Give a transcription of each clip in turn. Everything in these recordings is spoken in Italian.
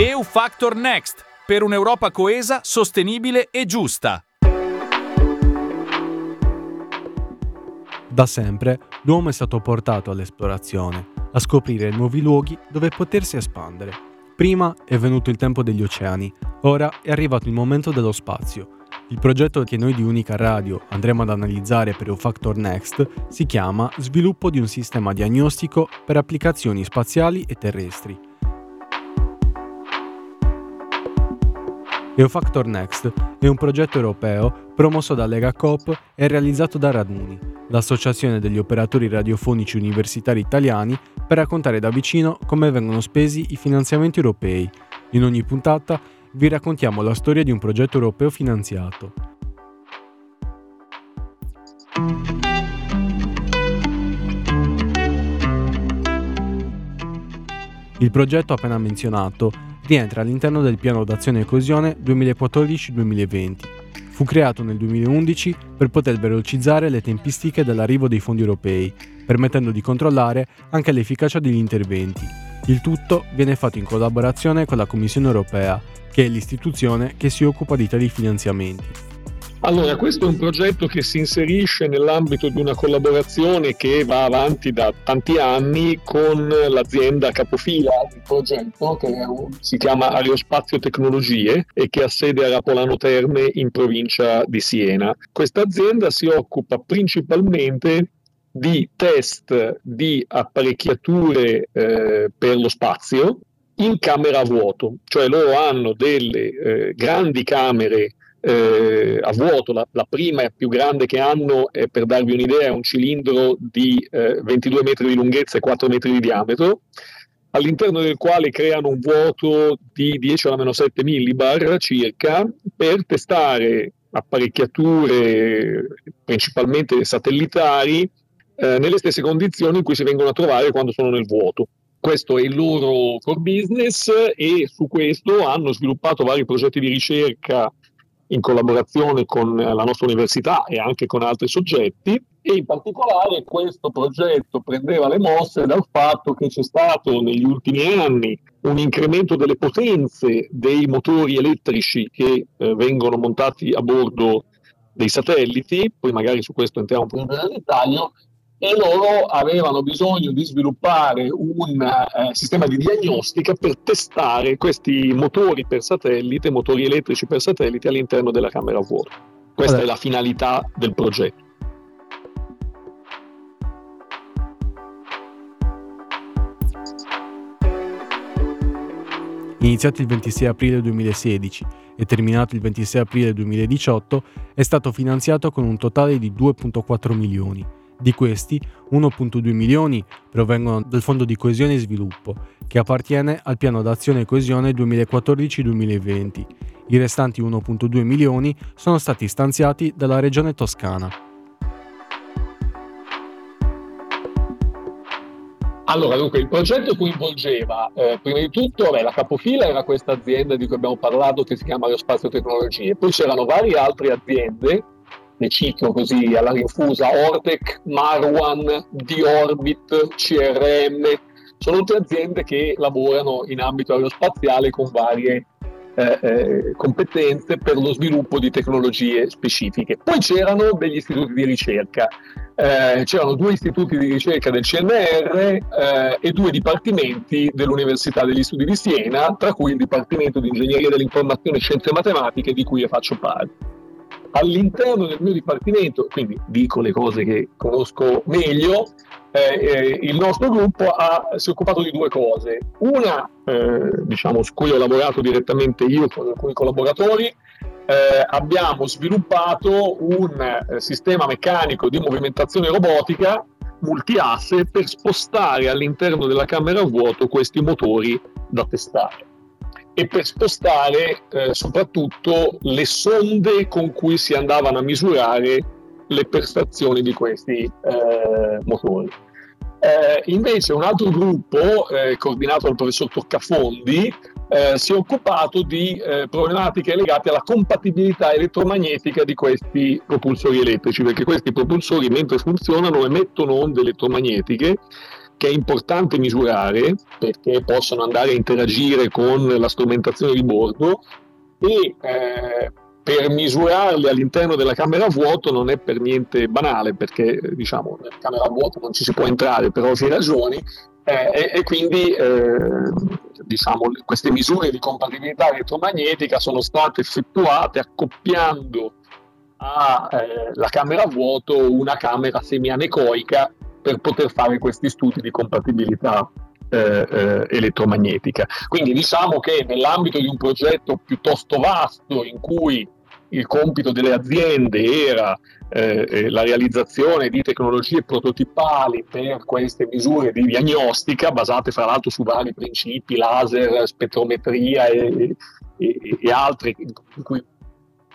EU Factor Next per un'Europa coesa, sostenibile e giusta. Da sempre l'uomo è stato portato all'esplorazione, a scoprire nuovi luoghi dove potersi espandere. Prima è venuto il tempo degli oceani, ora è arrivato il momento dello spazio. Il progetto che noi di Unica Radio andremo ad analizzare per Factor Next si chiama Sviluppo di un sistema diagnostico per applicazioni spaziali e terrestri EOFactor Next è un progetto europeo promosso da Lega Coop e realizzato da Raduni, l'associazione degli operatori radiofonici universitari italiani, per raccontare da vicino come vengono spesi i finanziamenti europei. In ogni puntata vi raccontiamo la storia di un progetto europeo finanziato. Il progetto appena menzionato rientra all'interno del piano d'azione e coesione 2014-2020. Fu creato nel 2011 per poter velocizzare le tempistiche dell'arrivo dei fondi europei, permettendo di controllare anche l'efficacia degli interventi. Il tutto viene fatto in collaborazione con la Commissione europea, che è l'istituzione che si occupa di tali finanziamenti. Allora, questo è un progetto che si inserisce nell'ambito di una collaborazione che va avanti da tanti anni con l'azienda capofila del progetto che un, si chiama Aerospazio Tecnologie e che ha sede a Rapolano Terme in provincia di Siena. Questa azienda si occupa principalmente di test di apparecchiature eh, per lo spazio in camera a vuoto, cioè loro hanno delle eh, grandi camere eh, a vuoto, la, la, prima e più grande che hanno, è, per darvi un'idea, è un cilindro di eh, 22 metri di lunghezza e 4 metri di diametro, all'interno del quale creano un vuoto di 10 alla meno 7 millibar circa per testare apparecchiature principalmente satellitari eh, nelle stesse condizioni in cui si vengono a trovare quando sono nel vuoto. Questo è il loro core business e su questo hanno sviluppato vari progetti di ricerca in collaborazione con la nostra università e anche con altri soggetti. E in particolare questo progetto prendeva le mosse dal fatto che c'è stato negli ultimi anni un incremento delle potenze dei motori elettrici che eh, vengono montati a bordo dei satelliti, poi magari su questo entriamo po' nel dettaglio, e loro avevano bisogno di sviluppare un eh, sistema di diagnostica per testare questi motori per satellite, motori elettrici per satellite all'interno della camera a vuoto. Questa allora. è la finalità del progetto. Iniziato il 26 aprile 2016 e terminato il 26 aprile 2018, è stato finanziato con un totale di 2.4 milioni di questi 1.2 milioni provengono dal Fondo di coesione e sviluppo, che appartiene al Piano d'azione e coesione 2014-2020. I restanti 1.2 milioni sono stati stanziati dalla Regione Toscana. Allora, dunque, il progetto coinvolgeva, eh, prima di tutto, beh, la capofila era questa azienda di cui abbiamo parlato che si chiama Aerospazio Tecnologie, poi c'erano varie altre aziende ne cito così alla rinfusa, Ortec, Marwan, D-Orbit, CRM, sono tutte aziende che lavorano in ambito aerospaziale con varie eh, eh, competenze per lo sviluppo di tecnologie specifiche. Poi c'erano degli istituti di ricerca, eh, c'erano due istituti di ricerca del CNR eh, e due dipartimenti dell'Università degli Studi di Siena, tra cui il Dipartimento di Ingegneria dell'Informazione e Scienze Matematiche di cui io faccio parte all'interno del mio dipartimento, quindi dico le cose che conosco meglio, eh, eh, il nostro gruppo ha, si è occupato di due cose. Una, eh, diciamo, su cui ho lavorato direttamente io con alcuni collaboratori, eh, abbiamo sviluppato un eh, sistema meccanico di movimentazione robotica multiasse per spostare all'interno della camera a vuoto questi motori da testare e per spostare eh, soprattutto le sonde con cui si andavano a misurare le prestazioni di questi eh, motori. Eh, invece un altro gruppo, eh, coordinato dal professor Toccafondi, eh, si è occupato di eh, problematiche legate alla compatibilità elettromagnetica di questi propulsori elettrici, perché questi propulsori mentre funzionano emettono onde elettromagnetiche che è importante misurare perché possono andare a interagire con la strumentazione di bordo e eh, per misurarli all'interno della camera a vuoto non è per niente banale perché diciamo nella camera a vuoto non ci si può entrare per ovvie ragioni eh, e, e, quindi eh, diciamo, queste misure di compatibilità elettromagnetica sono state effettuate accoppiando alla eh, camera a vuoto una camera semianecoica per poter fare questi studi di compatibilità eh, eh, elettromagnetica. Quindi diciamo che nell'ambito di un progetto piuttosto vasto in cui il compito delle aziende era eh, eh, la realizzazione di tecnologie prototipali per queste misure di diagnostica basate fra l'altro su vari principi, laser, spettrometria e, e, e altri in cui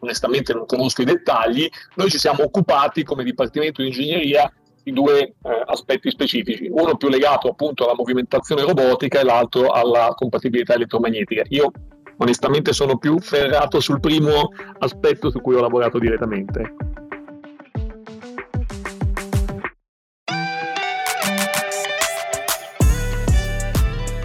onestamente non conosco i dettagli, noi ci siamo occupati come Dipartimento di Ingegneria di due eh, aspetti specifici, uno più legato appunto alla movimentazione robotica e l'altro alla compatibilità elettromagnetica. Io onestamente sono più ferrato sul primo aspetto su cui ho lavorato direttamente.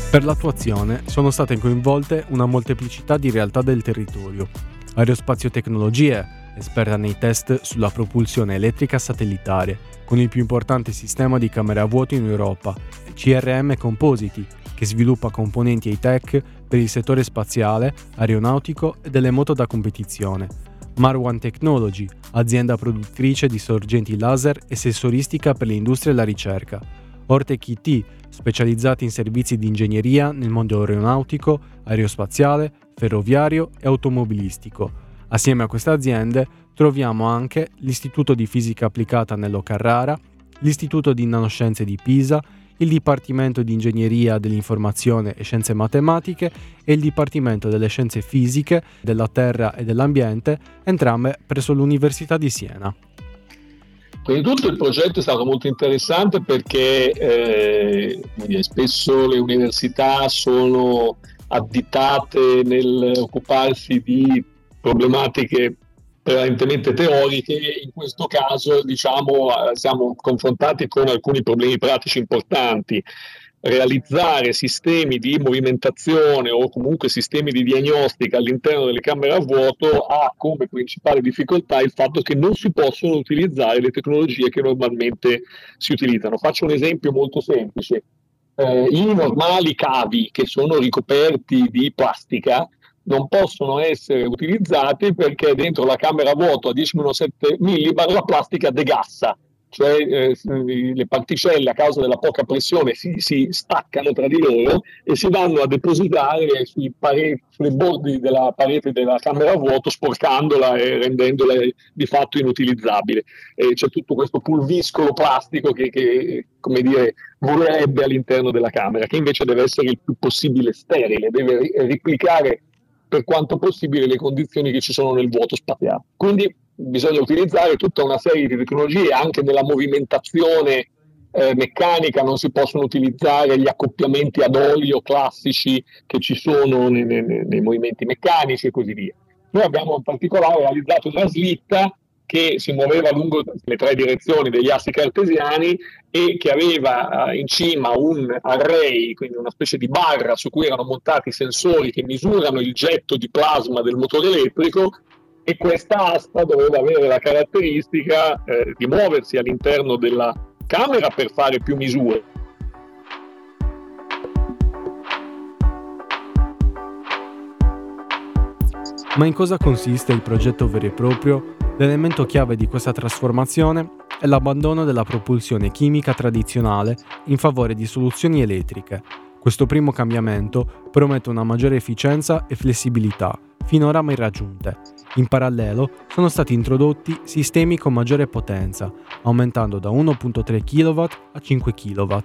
Per l'attuazione sono state coinvolte una molteplicità di realtà del territorio. Aerospazio Tecnologie, esperta nei test sulla propulsione elettrica satellitare, con il più importante sistema di camere a vuoto in Europa, CRM Compositi, che sviluppa componenti high-tech per il settore spaziale, aeronautico e delle moto da competizione. Marwan Technology, azienda produttrice di sorgenti laser e sensoristica per l'industria e la ricerca. Ortec IT, specializzati in servizi di ingegneria nel mondo aeronautico, aerospaziale, ferroviario e automobilistico Assieme a queste aziende troviamo anche l'Istituto di Fisica Applicata Nello Carrara, l'Istituto di Nanoscienze di Pisa, il Dipartimento di Ingegneria dell'Informazione e Scienze Matematiche e il Dipartimento delle Scienze Fisiche, della Terra e dell'Ambiente, entrambe presso l'Università di Siena. Prima di tutto il progetto è stato molto interessante perché eh, spesso le università sono additate nell'occuparsi di problematiche prevalentemente teoriche, in questo caso diciamo, eh, siamo confrontati con alcuni problemi pratici importanti. Realizzare sistemi di movimentazione o comunque sistemi di diagnostica all'interno delle camere a vuoto ha come principale difficoltà il fatto che non si possono utilizzare le tecnologie che normalmente si utilizzano. Faccio un esempio molto semplice. Eh, I normali cavi che sono ricoperti di plastica non possono essere utilizzati perché dentro la camera a vuoto a 10-7 millibar la plastica degassa, cioè eh, le particelle a causa della poca pressione si, si, staccano tra di loro e si vanno a depositare sui, pare- sui bordi della parete della camera vuoto sporcandola e rendendola di fatto inutilizzabile. E c'è tutto questo pulviscolo plastico che, che come dire, volerebbe all'interno della camera, che invece deve essere il più possibile sterile, deve replicare per quanto possibile le condizioni che ci sono nel vuoto spaziale. Quindi bisogna utilizzare tutta una serie di tecnologie anche nella movimentazione eh, meccanica non si possono utilizzare gli accoppiamenti ad olio classici che ci sono nei, nei, nei movimenti meccanici e così via. Noi abbiamo in particolare realizzato una slitta che si muoveva lungo le tre direzioni degli assi cartesiani e che aveva eh, in cima un array, quindi una specie di barra su cui erano montati sensori che misurano il getto di plasma del motore elettrico e questa asta doveva avere la caratteristica eh, di muoversi all'interno della camera per fare più misure. Ma in cosa consiste il progetto vero e proprio L'elemento chiave di questa trasformazione è l'abbandono della propulsione chimica tradizionale in favore di soluzioni elettriche. Questo primo cambiamento promette una maggiore efficienza e flessibilità, finora mai raggiunte. In parallelo sono stati introdotti sistemi con maggiore potenza, aumentando da 1.3 kW a 5 kW.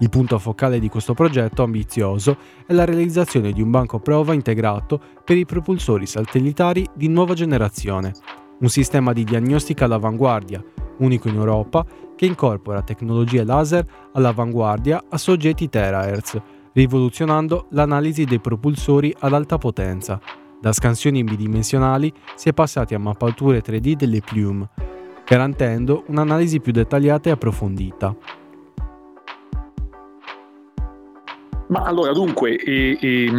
Il punto focale di questo progetto ambizioso è la realizzazione di un banco prova integrato per i propulsori satellitari di nuova generazione, un sistema di diagnostica all'avanguardia, unico in Europa, che incorpora tecnologie laser all'avanguardia a soggetti terahertz, rivoluzionando l'analisi dei propulsori ad alta potenza. Da scansioni bidimensionali si è passati a mappature 3D delle plume, garantendo un'analisi più dettagliata e approfondita. Ma allora, dunque, e, e,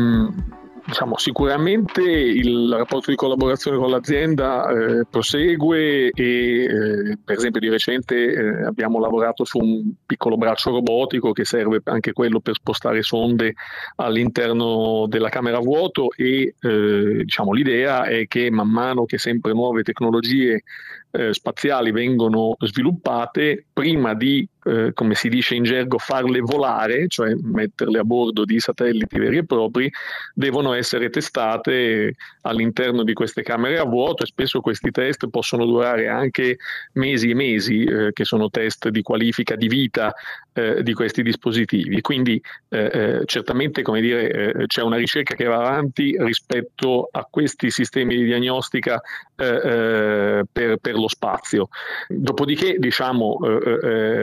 Diciamo, sicuramente il rapporto di collaborazione con l'azienda eh, prosegue e eh, per esempio di recente eh, abbiamo lavorato su un piccolo braccio robotico che serve anche quello per spostare sonde all'interno della camera a vuoto e eh, diciamo, l'idea è che man mano che sempre nuove tecnologie eh, spaziali vengono sviluppate, prima di eh, come si dice in gergo, farle volare, cioè metterle a bordo di satelliti veri e propri, devono essere testate all'interno di queste camere a vuoto e spesso questi test possono durare anche mesi e mesi, eh, che sono test di qualifica di vita eh, di questi dispositivi. Quindi eh, eh, certamente come dire, c'è una ricerca che va avanti rispetto a questi sistemi di diagnostica per, per, lo spazio. Dopodiché, diciamo,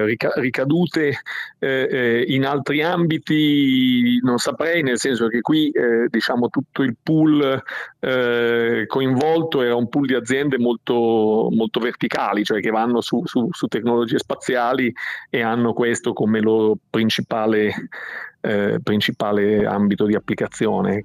ric- ricadute eh, eh, in altri ambiti non saprei, nel senso che qui eh, diciamo tutto il pool eh, coinvolto era un pool di aziende molto, molto verticali, cioè che vanno su, su, su tecnologie spaziali e hanno questo come loro principale, eh, principale ambito di applicazione.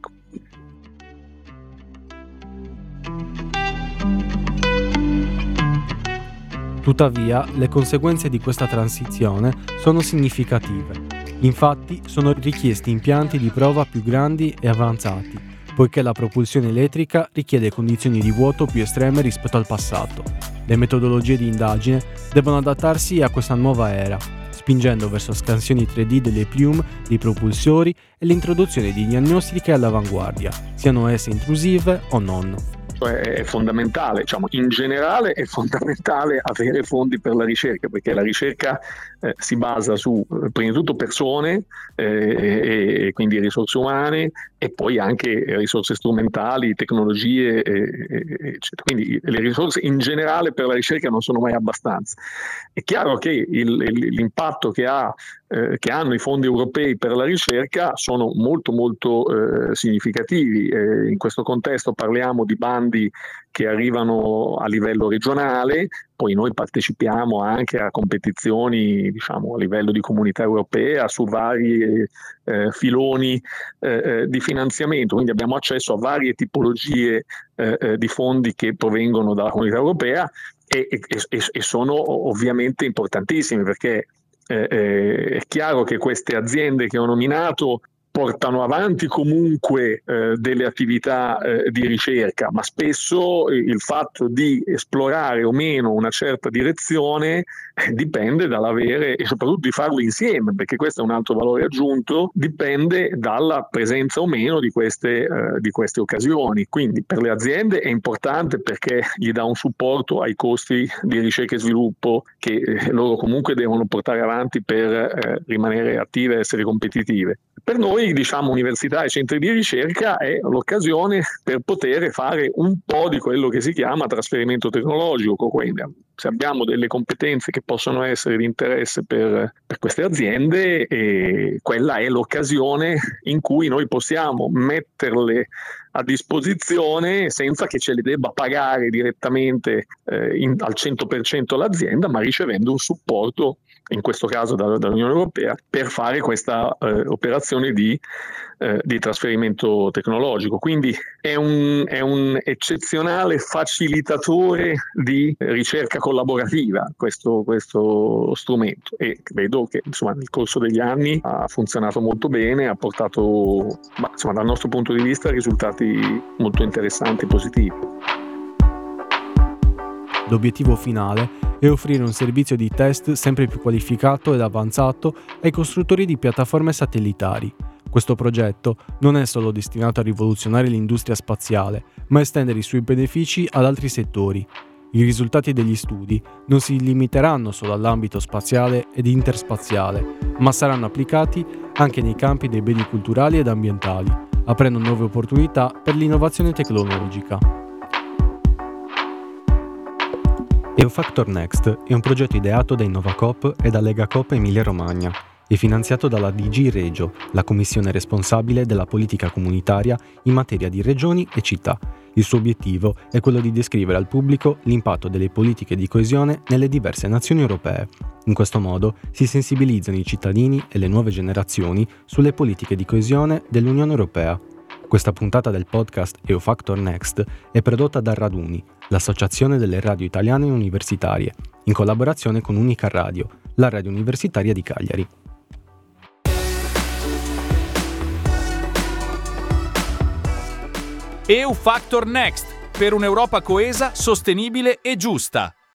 Tuttavia, le conseguenze di questa transizione sono significative. Infatti, sono richiesti impianti di prova più grandi e avanzati, poiché la propulsione elettrica richiede condizioni di vuoto più estreme rispetto al passato. Le metodologie di indagine devono adattarsi a questa nuova era, spingendo verso scansioni 3D delle plume, dei propulsori e l'introduzione di diagnostiche all'avanguardia, siano esse intrusive o non è fondamentale, diciamo, in generale è fondamentale avere fondi per la ricerca, perché la ricerca eh, si basa su, eh, prima di tutto, persone, eh, e quindi risorse umane, e poi anche risorse strumentali, tecnologie, eccetera. Quindi le risorse in generale per la ricerca non sono mai abbastanza. È chiaro che il, l'impatto che, ha, eh, che, hanno i fondi europei per la ricerca sono molto molto eh, significativi. Eh, in questo contesto parliamo di bandi che arrivano a livello regionale, poi noi partecipiamo anche a competizioni diciamo, a livello di comunità europea su vari eh, filoni eh, eh, di finanziamento, quindi abbiamo accesso a varie tipologie eh, eh, di fondi che provengono dalla comunità europea e, e, e sono ovviamente importantissimi perché eh, è chiaro che queste aziende che ho nominato portano avanti comunque eh, delle attività eh, di ricerca, ma spesso il fatto di esplorare o meno una certa direzione eh, dipende dall'avere e soprattutto di farlo insieme, perché questo è un altro valore aggiunto, dipende dalla presenza o meno di queste, eh, di queste occasioni. Quindi per le aziende è importante perché gli dà un supporto ai costi di ricerca e sviluppo che eh, loro comunque devono portare avanti per eh, rimanere attive e essere competitive. Per noi, diciamo, università e centri di ricerca è l'occasione per poter fare un po' di quello che si chiama trasferimento tecnologico. Quindi, se abbiamo delle competenze che possono essere di interesse per, per queste aziende, eh, quella è l'occasione in cui noi possiamo metterle a disposizione senza che ce le debba pagare direttamente eh, in, al 100% l'azienda, ma ricevendo un supporto in questo caso dall'Unione Europea, per fare questa eh, operazione di, eh, di, trasferimento tecnologico. Quindi è un, è un, eccezionale facilitatore di ricerca collaborativa questo, questo strumento e vedo che insomma, nel corso degli anni ha funzionato molto bene, ha portato insomma, dal nostro punto di vista risultati molto interessanti e positivi. L'obiettivo finale è offrire un servizio di test sempre più qualificato ed avanzato ai costruttori di piattaforme satellitari. Questo progetto non è solo destinato a rivoluzionare l'industria spaziale, ma estendere i suoi benefici ad altri settori. I risultati degli studi non si limiteranno solo all'ambito spaziale ed interspaziale, ma saranno applicati anche nei campi dei beni culturali ed ambientali, aprendo nuove opportunità per l'innovazione tecnologica. EUFactor Next è un progetto ideato da InnovaCop e da Legacop Emilia Romagna e finanziato dalla DG Regio, la commissione responsabile della politica comunitaria in materia di regioni e città. Il suo obiettivo è quello di descrivere al pubblico l'impatto delle politiche di coesione nelle diverse nazioni europee. In questo modo si sensibilizzano i cittadini e le nuove generazioni sulle politiche di coesione dell'Unione Europea. Questa puntata del podcast EU Factor Next è prodotta da Raduni, l'Associazione delle Radio Italiane Universitarie, in collaborazione con Unica Radio, la radio universitaria di Cagliari. EU Factor Next per un'Europa coesa, sostenibile e giusta.